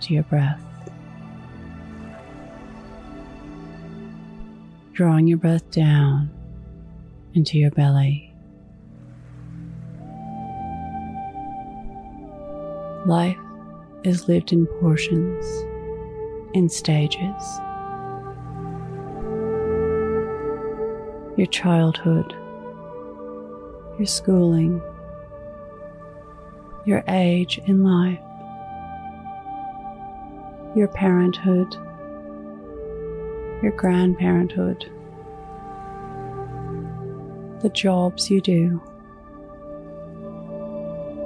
to your breath. Drawing your breath down into your belly. Life is lived in portions, in stages. Your childhood, your schooling, your age in life, your parenthood, your grandparenthood, the jobs you do,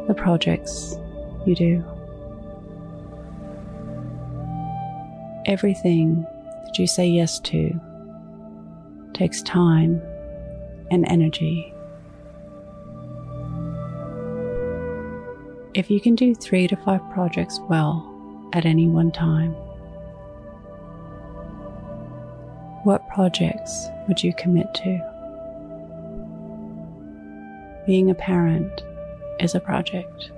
the projects you do. Everything that you say yes to takes time and energy. If you can do three to five projects well at any one time, what projects would you commit to? Being a parent is a project.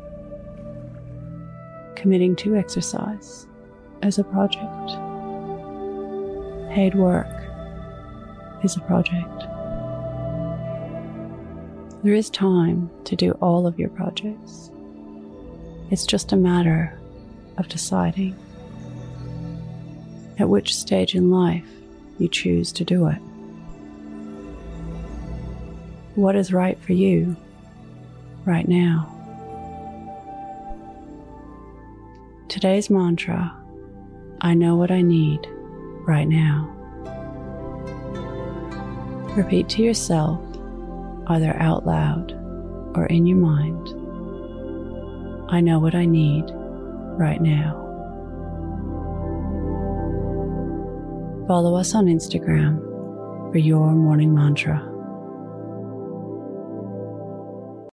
Committing to exercise is a project. Paid work is a project. There is time to do all of your projects. It's just a matter of deciding at which stage in life you choose to do it. What is right for you right now? Today's mantra I know what I need right now. Repeat to yourself, either out loud or in your mind I know what I need right now. Follow us on Instagram for your morning mantra.